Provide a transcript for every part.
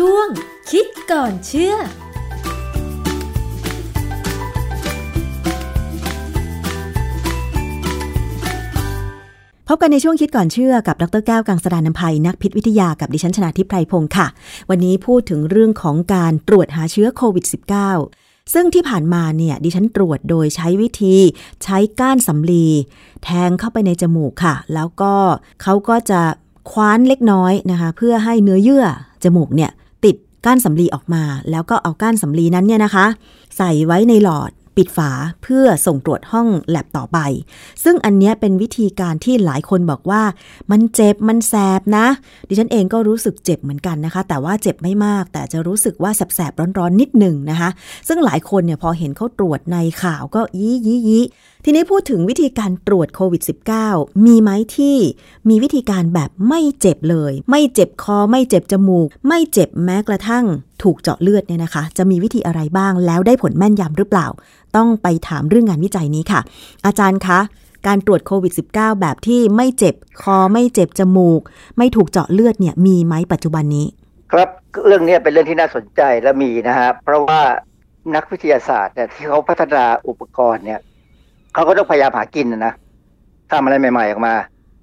ช่วง คิดก่อนเชื่อพบกันในช่วงคิดก่อนเชื่อกับดรแก้วกังสดานนภัยนักพิษวิทยากับดิฉันชนาทิพไพรพงศ์ค่ะ วันนี้พูดถึงเรื่องของการตรวจหาเชื้อโควิด -19 ซึ่งที่ผ่านมาเนี่ยดิฉันตรวจโดยใช้วิธี ใช้ก้านสำลี แทงเข้าไปในจมูกค่ะ แล้วก็เขาก็จะคว้านเล็กน้อยนะคะ เพื่อให้เนื้อเยื่อจมูกเนี่ย ก้านสำลีออกมา แล้วก็เอาก้านสำลีนั้นเนี่ยนะคะ ใส่ไว้ในหลอด ปิดฝาเพื่อส่งตรวจห้องแลบต่อไป ซึ่งอันนี้เป็นวิธีการที่หลายคนบอกว่า มันเจ็บมันแสบนะ ดิฉันเองก็รู้สึกเจ็บเหมือนกันนะคะ แต่ว่าเจ็บไม่มาก แต่จะรู้สึกว่าแสบๆร้อนๆนิดหนึ่งนะคะ ซึ่งหลายคนเนี่ยพอเห็นเขาตรวจในข่าวก็ยี่ยี่ยี่ทีนี้พูดถึงวิธีการตรวจโควิด -19 มีไหมที่มีวิธีการแบบไม่เจ็บเลย ไม่เจ็บคอ ไม่เจ็บจมูก ไม่เจ็บแม้กระทั่งถูกเจาะเลือดเนี่ยนะคะ จะมีวิธีอะไรบ้างแล้วได้ผลแม่นยำหรือเปล่า ต้องไปถามเรื่องงานวิจัยนี้ค่ะ อาจารย์คะการตรวจโควิด -19 แบบที่ไม่เจ็บคอไม่เจ็บจมูก ไม่ถูกเจาะเลือดเนี่ยมีไหมปัจจุบันนี้ ครับเรื่องนี้เป็นเรื่องที่น่าสนใจและมีนะฮะเพราะว่านักวิทยาศาสตร์เนี่ยที่เขาพัฒนาอุปกรณ์เนี่ยเขาก็ต้องพยายามหากินนะทำอะไรใหม่ ๆ ออกมา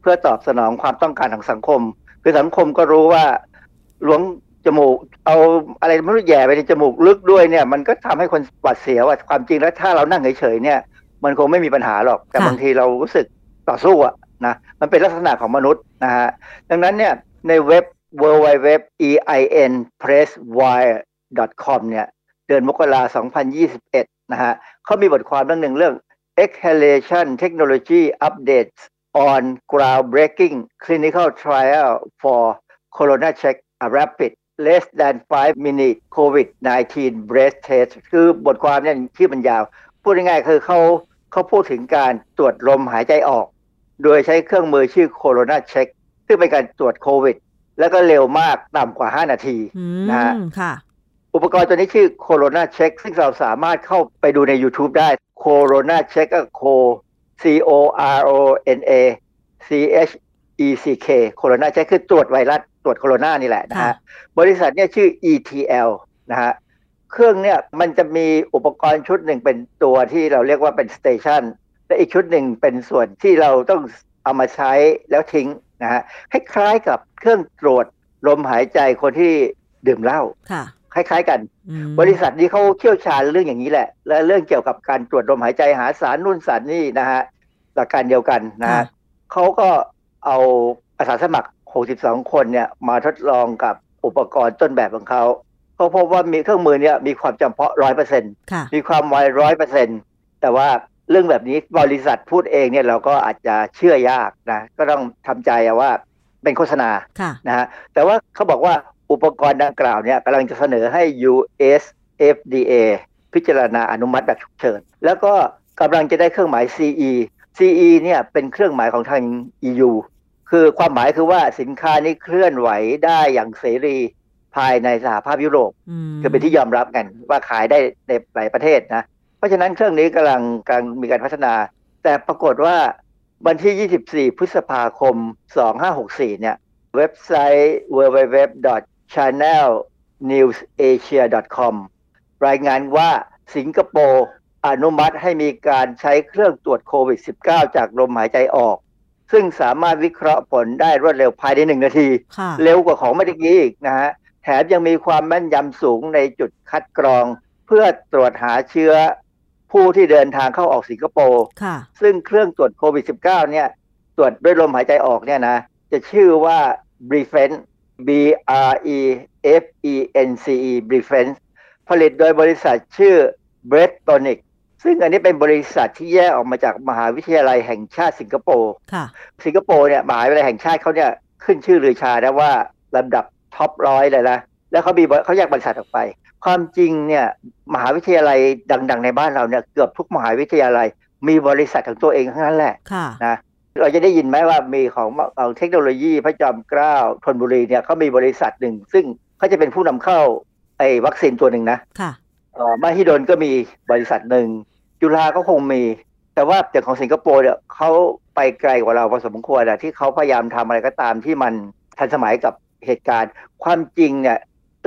เพื่อตอบสนองความต้องการของสังคม คือสังคมก็รู้ว่าหลวง จมูก เอาอะไรไม่รู้แย่ไปในจมูกลึกด้วยเนี่ย มันก็ทำให้คนหวาดเสียวอะความจริงแล้วถ้าเรานั่งเฉยๆเนี่ย มันคงไม่มีปัญหาหรอก แต่ค่ะบางทีเรารู้สึกต่อสู้อะนะมันเป็นลักษณะของมนุษย์นะฮะดังนั้นเนี่ยในเว็บ w w w e i n press wire com เนี่ยเดือนมกราคม2021 นะฮะเขามีบทความเรื่องหนึ่งเรื่อง exhalation technology updates on groundbreaking clinical trial for corona check a rapid less than 5 minute covid 19 breath test คือบทความเนี่ยที่มันยาว พูดง่ายๆคือเขาเขาพูดถึงการตรวจลมหายใจออก โดยใช้เครื่องมือชื่อ Corona Check ซึ่งเป็นการตรวจโควิด แล้วก็เร็วมากต่ำกว่า 5 นาทีอืนะฮะมค่ะอุปกรณ์ตัวนี้ชื่อ Corona Check ซึ่งเราสามารถเข้าไปดูใน YouTube ได้ Corona Check ก็ C C O R O N A C H E C K Corona Check คือตรวจไวรัส ตรวจโคโรนานี่แหละนะค่ะฮะบริษัทเนี่ยชื่อ ETL นะฮะเครื่องเนี่ยมันจะมีอุปกรณ์ชุดหนึ่งเป็นตัวที่เราเรียกว่าเป็นสเตชันและอีกชุดหนึ่งเป็นส่วนที่เราต้องเอามาใช้แล้วทิ้งนะฮะคล้ายๆกับเครื่องตรวจลมหายใจคนที่ดื่มเหล้าค่ะคล้ายๆกันอืมบริษัทนี้เขาเชี่ยวชาญเรื่องอย่างนี้แหละ และเรื่องเกี่ยวกับการตรวจลมหายใจหาสารนู่นสารนี่นะฮะหลักการเดียวกันนะฮะเขาก็เอาอาสาสมัคร 62 คนเนี่ยมาทดลองกับอุปกรณ์ต้นแบบของเขาเขาพบว่ามีเครื่องมือเนี่ยมีความจำเพาะร้อยเปอร์เซ็นต์ค่ะมีความไวร้อยเปอร์เซ็นต์แต่ว่าเรื่องแบบนี้บริษัทพูดเองเนี่ยเราก็อาจจะเชื่อยากนะก็ต้องทำใจอะว่าเป็นโฆษณาค่ะนะฮะแต่ว่าเขาบอกว่าอุปกรณ์ดังกล่าวเนี่ยกำลังจะเสนอให้ US FDA พิจารณาอนุมัติแบบฉุกเฉินแล้วก็กำลังจะได้เครื่องหมาย CE CE เนี่ยเป็นเครื่องหมายของทาง EU คือความหมายคือว่าสินค้านี้เคลื่อนไหวได้อย่างเสรีภายในสหภาพยุโรปอืมคือเป็นที่ยอมรับกันว่าขายได้ในหลายประเทศนะ เพราะฉะนั้นเครื่องนี้กำลังกำลังมีการพัฒนา แต่ปรากฏว่าวันที่ 24 พฤษภาคม 2564 เนี่ย เว็บไซต์ www.channelnewsasia.com รายงานว่าสิงคโปร์อนุมัติให้มีการใช้เครื่องตรวจโควิด -19 จากลมหายใจออก ซึ่งสามารถวิเคราะห์ผลได้รวดเร็วภายในหนึ่งนาทีค่ะเร็วกว่าของเมื่อกี้อีกนะฮะแถมยังมีความแม่นยำสูงในจุดคัดกรอง เพื่อตรวจหาเชื้อผู้ที่เดินทางเข้าออกสิงคโปร์ค่ะซึ่งเครื่องตรวจโควิด -19 เนี่ย ตรวจด้วยลมหายใจออกเนี่ยนะ จะชื่อว่า b r e f e n B R E F E N C E b r e f e n ผลิตโดยบริษัทชื่อ b r e t t o n i c ซึ่งอันนี้เป็นบริษัทที่แยกออกมาจากมหาวิทยาลัยแห่งชาติสิงคโปร์ค่ะสิงคโปร์เนี่ยมหาวิทยาลัยแห่งชาติเขาเนี่ยขึ้นชื่อลือชาได้ว่าลำดับท็อปร้อยเลยนะแล้วเขามีบเขาแยกบริษัทออกไป ความจริงเนี่ยมหาวิทยาลัยดัง ๆ ในบ้านเราเนี่ยเกือบทุกมหาวิทยาลัย มีบริษัทของตัวเองทั้งนั้นแหละค่ะนะเราจะได้ยินไหมว่ามีของของเทคโนโลยีพระจอมเกล้าธนบุรีเนี่ยเขามีบริษัทหนึ่ง ซึ่งเขาจะเป็นผู้นำเข้าไอ้วัคซีนตัวหนึ่งนะค่ะเอ่อ มหิดลก็มีบริษัทหนึ่ง จุฬาก็คงมี แต่ว่าแต่ของสิงคโปร์เนี่ยเขาไปไกลกว่าเราพอสมควรอะที่เขาพยายามทำอะไรก็ตามที่มันทันสมัยกับเหตุการณ์ ความจริงเนี่ย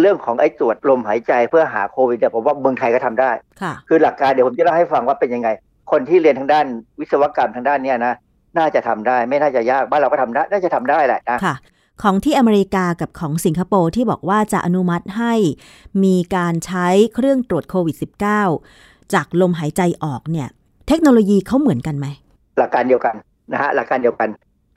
เรื่องของไอ้ตรวจลมหายใจเพื่อหาโควิดเนี่ยผมว่าเมืองไทยก็ทำได้ค่ะคือหลักการเดี๋ยวผมจะเล่าให้ฟังว่าเป็นยังไง คนที่เรียนทางด้านวิศวกรรมทางด้านเนี้ยนะน่าจะทำได้ไม่น่าจะยากบ้านเราก็ทำได้น่าจะทำได้แหละนะค่ะ ของที่อเมริกากับของสิงคโปร์ที่บอกว่าจะอนุมัติให้มีการใช้เครื่องตรวจโควิด -19 จากลมหายใจออกเนี่ย เทคโนโลยีเขาเหมือนกันไหม หลักการเดียวกันนะฮะหลักการเดียวกัน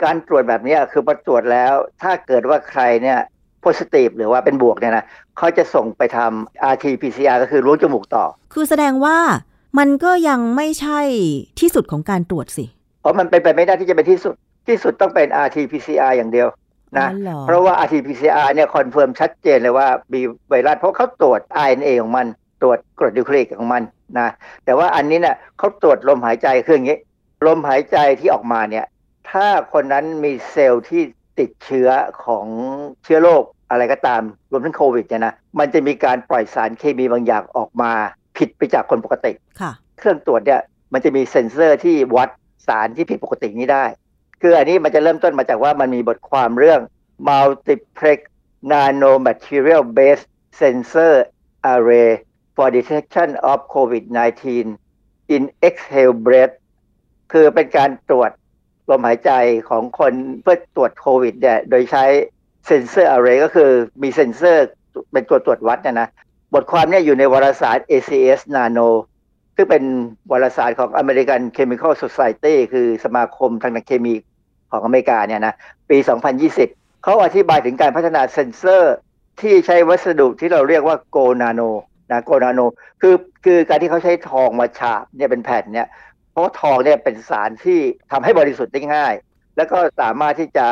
การตรวจแบบเนี้ยคือพอตรวจแล้ว ถ้าเกิดว่าใครเนี่ย positive หรือว่าเป็นบวกเนี่ยนะเขาจะส่งไปทำ RT-PCR ก็คือล้วงจมูกต่อ คือแสดงว่ามันก็ยังไม่ใช่ที่สุดของการตรวจสิ เพราะมันเป็นไปไม่ได้ที่จะเป็นที่สุดที่สุดต้องเป็น RT-PCR อย่างเดียว นะอ๋อเหรอเพราะว่า RT-PCR เนี่ย confirm ชัดเจนเลยว่ามีไวรัสเพราะเขาตรวจ RNA ของมัน ตรวจกรดนิวคลีอิกของมันนะแต่ว่าอันนี้เนี่ยเขาตรวจลมหายใจคืออย่างนี้ ลมหายใจที่ออกมาเนี่ยถ้าคนนั้นมีเซลล์ที่ติดเชื้อของเชื้อโรคอะไรก็ตามรวมทั้งโควิดเนี่ยนะมันจะมีการปล่อยสารเคมีบางอย่างออกมาผิดไปจากคนปกติค่ะเครื่องตรวจเนี่ยมันจะมีเซ็นเซอร์ที่วัดสารที่ผิดปกตินี้ได้ คืออันนี้มันจะเริ่มต้นมาจากว่ามันมีบทความเรื่อง multiplex nanomaterial based sensor array for detection of COVID-19 in exhale breath คือเป็นการตรวจลมหายใจของคนเพื่อตรวจโควิดเนี่ยโดยใช้เซนเซอร์ array ก็คือมีเซนเซอร์เป็นตัวตรวจวัดนยนะบทความเนี่ยอยู่ในวารสาร ACS Nano ซึ่งเป็นวารสารของ American Chemical Society คือสมาคมทางด้านเคมี ของอเมริกาเนี่ยนะปี 2020 เขาอธิบายถึงการพัฒนาเซนเซอร์ที่ใช้วัสดุที่เราเรียกว่าโกนาโนนะโกนาโนคือคือการที่เขาใช้ทองมาฉาบเนี่ยเป็นแผ่นเนี่ยเพราะทองเนี่ยเป็นสารที่ทำให้บริสุทธิ์ได้ง่าย แล้วก็สามารถที่จะ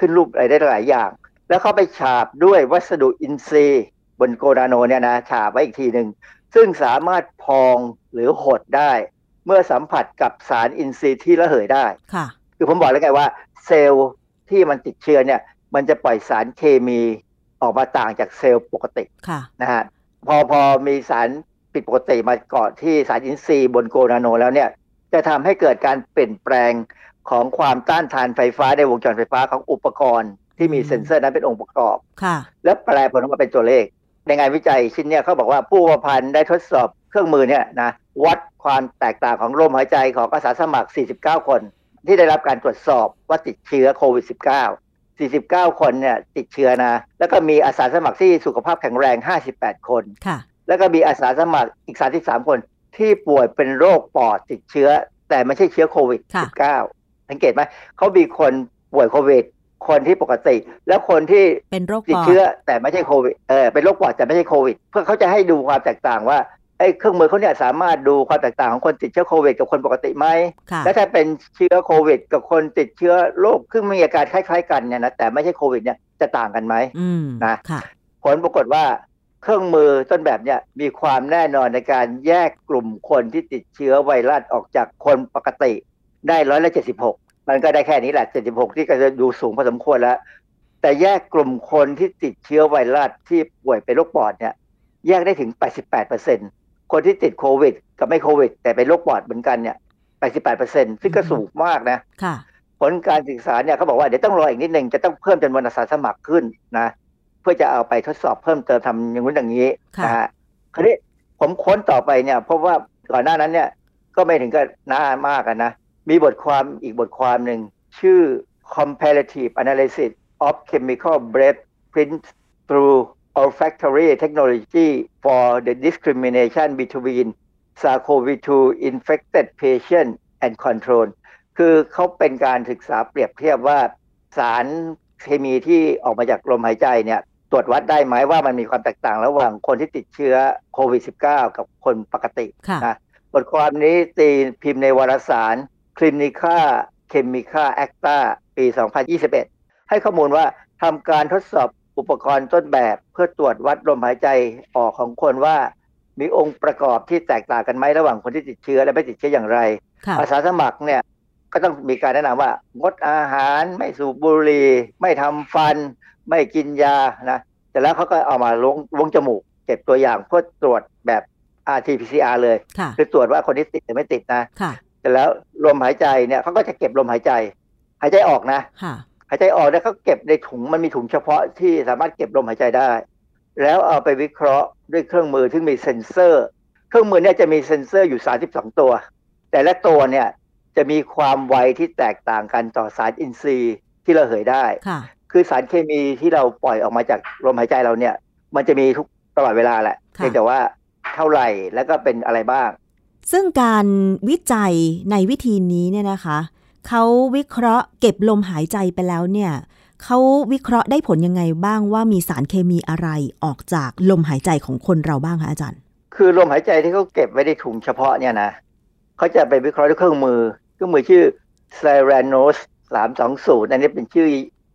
ขึ้นรูปอะไรได้หลายอย่าง แล้วเขาไปฉาบด้วยวัสดุอินทรีย์ บน gold nano เนี่ยนะฉาบไว้อีกทีหนึ่งซึ่งสามารถพองหรือหดได้ เมื่อสัมผัสกับสารอินทรีย์ที่ระเหยได้ค่ะ คือผมบอกแล้วไงว่า เซลล์ที่มันติดเชื้อเนี่ย มันจะปล่อยสารเคมีออกมาต่างจากเซลล์ปกติค่ะนะฮะพอพอมีสารผิดปกติมาเกาะที่สารอินทรีย์บน gold nano แล้วเนี่ยจะทำให้เกิดการเปลี่ยนแปลงของความต้านทานไฟฟ้าในวงจรไฟฟ้าของอุปกรณ์ ที่มีอืมเซ็นเซอร์นั้นเป็นองค์ประกอบค่ะแล้วแปลผลออกมาเป็นตัวเลข ในงานวิจัยชิ้นเนี้ยเขาบอกว่าผู้ประพันธ์ได้ทดสอบเครื่องมือเนี่ยนะวัดความแตกต่างของลมหายใจของอาสาสมัคร 49 คน ที่ได้รับการตรวจสอบว่าติดเชื้อโควิด -19 49 คนเนี่ยติดเชื้อนะ แล้วก็มีอาสาสมัครที่สุขภาพแข็งแรง 58 คนค่ะแล้วก็มีอาสาสมัครอีก 33 คนที่ป่วยเป็นโรคปอดติดเชื้อ แต่ไม่ใช่เชื้อโควิดค่ะ19 สังเกตไหมเขามีคนป่วยโควิด คนที่ปกติ แล้วคนที่เป็นโรคติดปอดเชื้อแต่ไม่ใช่โควิดเออเป็นโรคปอดแต่ไม่ใช่โควิด เพื่อเขาจะให้ดูความแตกต่างว่า ไอ้เครื่องมือเขาเนี่ยสามารถดูความแตกต่างของคนติดเชื้อโควิดกับคนปกติไหมค่ะและถ้าเป็นเชื้อโควิด กับคนติดเชื้อโรคซึ่งมีอาการคล้าย ๆ กันเนี่ยนะแต่ไม่ใช่โควิดเนี่ยจะต่างกันไหมอืมนะค่ะผลปรากฏว่าเครื่องมือต้นแบบเนี่ยมีความแน่นอนในการแยกกลุ่มคนที่ติดเชื้อไวรัสออกจากคนปกติได้ร้อยละเจ็ดสิบหกมันก็ได้แค่นี้แหละเจ็ดสิบหกที่ก็จะดูสูงพอสมควรแล้ว แต่แยกกลุ่มคนที่ติดเชื้อไวรัสที่ป่วยเป็นโรคปอดเนี่ยแยกได้ถึง 88% คนที่ติดโควิด กับไม่โควิด แต่เป็นโรคปอดเหมือนกันเนี่ย88%ซึ่งก็สูงมากนะค่ะผลการศึกษาเนี่ยเขาบอกว่าเดี๋ยวต้องรออีกนิดนึงจะต้องเพิ่มจำนวนอาสาสมัครขึ้นนะ เพื่อจะเอาไปทดสอบเพิ่มเติมทำอย่างนู้นอย่างนี้ค่ะนะฮะคราวนี้ผมค้นต่อไปเนี่ยเพราะว่าก่อนหน้านั้นเนี่ยก็ไม่ถึงกับนานมากอะนะ มีบทความอีกบทความหนึ่ง ชื่อ comparative analysis of chemical breath print through olfactory technology for the discrimination between SARS-CoV-2 infected patient and control คือเขาเป็นการศึกษาเปรียบเทียบว่าสารเคมีที่ออกมาจากลมหายใจเนี่ยตรวจวัดได้ไหมว่ามันมีความแตกต่างระหว่างคนที่ติดเชื้อโควิด -19 กับคนปกติค่ะนะบทความนี้ตีพิมพ์ในวารสาร Clinica Chemica Acta ปี 2021 ให้ข้อมูลว่าทำการทดสอบ อุปกรณ์ต้นแบบเพื่อตรวจวัดลมหายใจออกของคนว่า มีองค์ประกอบที่แตกต่างกันไหมระหว่างคนที่ติดเชื้อและไม่ติดเชื้ออย่างไรค่ะอาสาสมัครเนี่ยก็ต้องมีการแนะนำว่างดอาหารไม่สูบบุหรี่ไม่ทำฟัน ไม่กินยานะแต่แล้วเขาก็เอามาลงโพรงจมูกเก็บตัวอย่างเพื่อตรวจแบบ RT-PCR เลยค่ะคือตรวจว่าคนที่ติดหรือไม่ติดนะค่ะแต่แล้วลมหายใจเนี่ยเขาก็จะเก็บลมหายใจ หายใจออกนะค่ะ หายใจออกเนี่ยเขาเก็บในถุงมันมีถุงเฉพาะที่สามารถเก็บลมหายใจได้แล้วเอาไปวิเคราะห์ด้วยเครื่องมือที่มีเซ็นเซอร์ เครื่องมือเนี่ยจะมีเซ็นเซอร์อยู่ 32 ตัว แต่ละตัวเนี่ยจะมีความไวที่แตกต่างกันต่อสารอินทรีย์ที่เราเหยได้ค่ะคือสารเคมีที่เราปล่อยออกมาจากลมหายใจเราเนี่ย มันจะมีทุกตลอดเวลาแหละค่ะเพียงแต่ว่าเท่าไหร่แล้วก็เป็นอะไรบ้าง ซึ่งการวิจัยในวิธีนี้เนี่ยนะคะ เขาวิเคราะห์เก็บลมหายใจไปแล้วเนี่ยเขาวิเคราะห์ได้ผลยังไงบ้างว่ามีสารเคมีอะไรออกจากลมหายใจของคนเราบ้างคะอาจารย์ คือลมหายใจที่เขาเก็บไว้ในถุงเฉพาะเนี่ยนะเขาจะไปวิเคราะห์ด้วยเครื่องมือเครื่องมือชื่อ Cyranos 320อันนี้เป็นชื่อ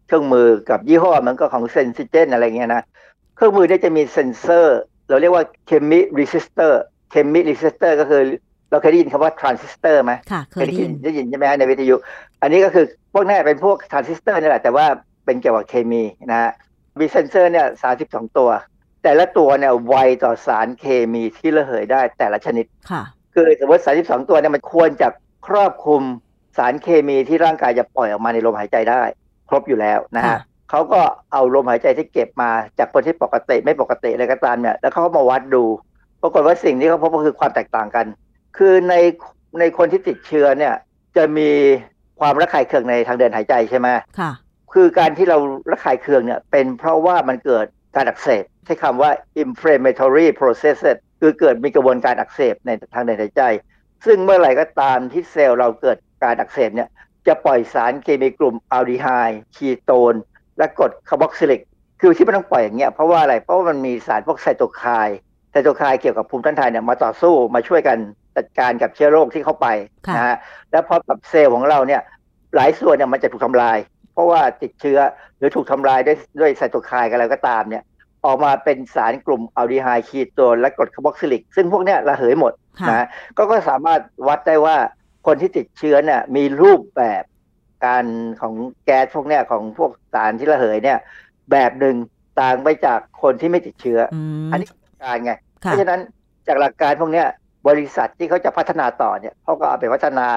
เครื่องมือกับยี่ห้อมันก็ของ Sensigent อะไรเงี้ยนะเครื่องมือเนี่ยจะมีเซ็นเซอร์ เราเรียกว่า chemiresistor chemiresistor ก็คือ เราเคยได้ยินคำว่า transistor ไหมค่ะเคเคยยได้ได้ยิยินนได้ยินใช่ไหมฮะในวิทยุ อันนี้ก็คือพวกนี้เป็นพวกทรานซิสเตอร์นี่แหละ แต่ว่าเป็นเกี่ยวกับเคมีนะฮะมีเซนเซอร์เนี่ย32ตัว แต่ละตัวเนี่ยไวต่อสารเคมีที่ระเหยได้แต่ละชนิดค่ะคือสมมติ32ตัวเนี่ยมันควรจะครอบคลุมสารเคมีที่ร่างกายจะปล่อยออกมาในลมหายใจได้ ครบอยู่แล้วนะฮะค่ะเขาก็เอาลมหายใจที่เก็บมาจากคนที่ปกติไม่ปกติอะไรก็ตามเนี่ยแล้วเขาก็มาวัดดู ปรากฏว่าสิ่งที่เขาพบก็คือความแตกต่างกัน คือในในคนที่ติดเชื้อเนี่ย จะมีความระคายเคืองในทางเดินหายใจใช่ไหมค่ะ คือการที่เราระคายเคืองเนี่ย เป็นเพราะว่ามันเกิดการอักเสบใช้คำว่า inflammatory processes คือเกิดมีกระบวนการอักเสบในทางเดินหายใจ ซึ่งเมื่อไหร่ก็ตามที่เซลล์เราเกิดการอักเสบเนี่ย จะปล่อยสารเคมีกลุ่มอัลดีไฮด์คีโตน และกรดคาร์บอกซิลิก คือที่มันต้องปล่อยอย่างเงี้ยเพราะว่าอะไร เพราะว่ามันมีสารพวกไซโตไคน์ไซโตไคน์เกี่ยวกับภูมิต้านทานเนี่ยมาต่อสู้มาช่วยกัน จัดการกับเชื้อโรคที่เข้าไปค่ะนะฮะแล้วพอกับเซลล์ของเราเนี่ยหลายส่วนเนี่ยมันจะถูกทำลาย เพราะว่าติดเชื้อหรือถูกทำลายด้วยด้วยไซโตไคน์กันอะไรก็ตามเนี่ยออกมาเป็นสารกลุ่มอัลดีไฮด์คีโตนและกรดคาร์บอกซิลิก ซึ่งพวกเนี้ยระเหยหมดค่ะนะก็ก็สามารถวัดได้ว่าคนที่ติดเชื้อเนี่ยมีรูปแบบการของแก๊สพวกเนี้ยของพวกสารที่ระเหยเนี่ย แบบหนึ่งต่างไปจากคนที่ไม่ติดเชื้ออืมอันนี้การไง เพค่ะราะฉะนั้นจากหลักการพวกเนี้ย บริษัทที่เขาจะพัฒนาต่อเนี่ยเขาก็เอาไปพัฒนา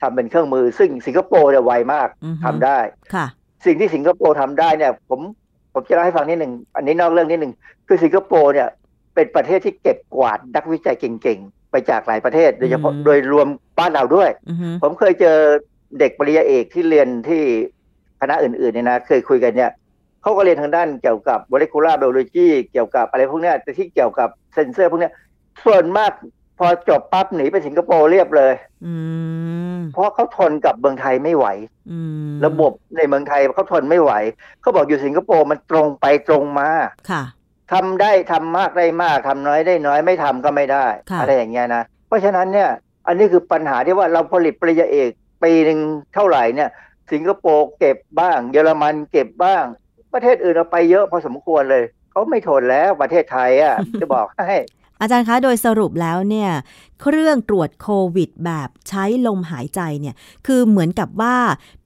ทำเป็นเครื่องมือ ซึ่งสิงคโปร์เนี่ยไวมากอือฮึทำได้ค่ะ สิ่งที่สิงคโปร์ทำได้เนี่ย ผมผมจะเล่าให้ฟังนิดหนึ่งอันนี้นอกเรื่องนิดหนึ่งคือสิงคโปร์เนี่ยเป็นประเทศที่เก็บกวาดนักวิจัยเก่งๆ ไปจากหลายประเทศ โดยเฉพาะอืมโดยรวมบ้านเราด้วยอือฮึผมเคยเจอเด็กปริญญาเอกที่เรียนที่คณะอื่นๆเนี่ยนะ เคยคุยกันเนี่ยเขาก็เรียนทางด้านเกี่ยวกับ molecular biology เกี่ยวกับอะไรพวกเนี้ยแต่ที่เกี่ยวกับเซนเซอร์พวกเนี้ยส่วนมาก พอจบปั๊บหนีไปสิงคโปร์เรียบเลยอืมเพราะเขาทนกับเมืองไทยไม่ไหวอืมระบบในเมืองไทยเขาทนไม่ไหวเขาบอกอยู่สิงคโปร์มันตรงไปตรงมาค่ะทำได้ทำมากได้มากทำน้อยได้น้อยไม่ทำก็ไม่ได้ค่ะอะไรอย่างเงี้ยนะ เพราะฉะนั้นเนี่ย อันนี้คือปัญหาที่ว่าเราผลิตปริญญาเอกปีหนึ่งเท่าไหร่เนี่ย สิงคโปร์เก็บบ้าง เยอรมันเก็บบ้าง ประเทศอื่นเราไปเยอะพอสมควรเลยเขาไม่ทนแล้วประเทศไทยอะจะบอกให้ อาจารย์คะ โดยสรุปแล้วเนี่ยเครื่องตรวจโควิดแบบใช้ลมหายใจเนี่ยคือเหมือนกับว่า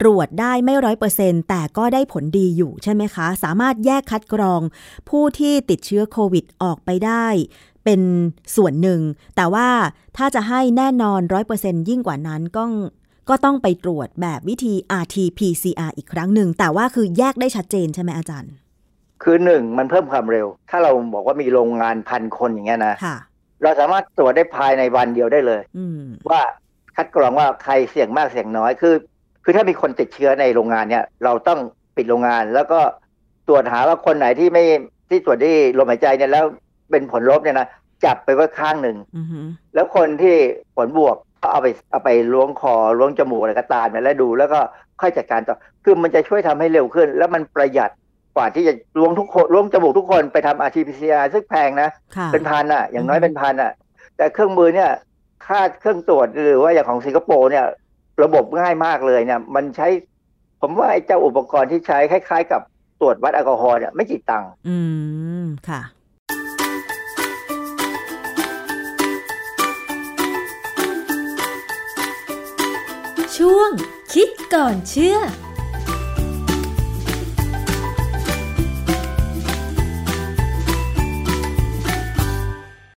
ตรวจได้ไม่ร้อยเปอร์เซ็นแต่ก็ได้ผลดีอยู่ใช่ไหมคะ สามารถแยกคัดกรอง ผู้ที่ติดเชื้อโควิดออกไปได้เป็นส่วนหนึ่ง แต่ว่าถ้าจะให้แน่นอนร้อยเปอร์เซ็นยิ่งกว่านั้นก็ก็ต้องไปตรวจแบบวิธี RT-PCR อีกครั้งหนึ่ง แต่ว่าคือแยกได้ชัดเจนใช่ไหมอาจารย์ คือหนึ่งมันเพิ่มความเร็ว ถ้าเราบอกว่ามีโรงงานพันคนอย่างเงี้ยนะค่ะเราสามารถตรวจได้ภายในวันเดียวได้เลยอืมว่าคัดกรองว่าใครเสี่ยงมากเสี่ยงน้อยคือ คือถ้ามีคนติดเชื้อในโรงงานเนี่ย เราต้องปิดโรงงาน แล้วก็ตรวจหาว่าคนไหนที่ไม่ที่ตรวจที่ลมหายใจเนี่ยแล้วเป็นผลลบเนี่ยนะจับไปไว้ข้างหนึ่งอือฮึแล้วคนที่ผลบวกก็เอาไปเอาไปล้วงคอล้วงจมูกอะไรก็ตามเนี่ยแล้วดู แล้วก็ค่อยจัดการต่อคือมันจะช่วยทำให้เร็วขึ้น แล้วมันประหยัด กว่าที่จะล้วงทุกคนล้วงจมูกทุกคนไปทำ RT-PCR ซึ่งแพงนะค่ะเป็นพันอะ อย่างน้อยอืมเป็นพันอะ แต่เครื่องมือเนี่ยค่าเครื่องตรวจหรือว่าอย่างของสิงคโปร์เนี่ย ระบบง่ายมากเลยเนี่ย มันใช้ ผมว่าไอ้เจ้าอุปกรณ์ที่ใช้คล้ายๆ กับตรวจวัดแอลกอฮอล์เนี่ยไม่กี่ตังค์อืมค่ะ ช่วงคิดก่อนเชื่อ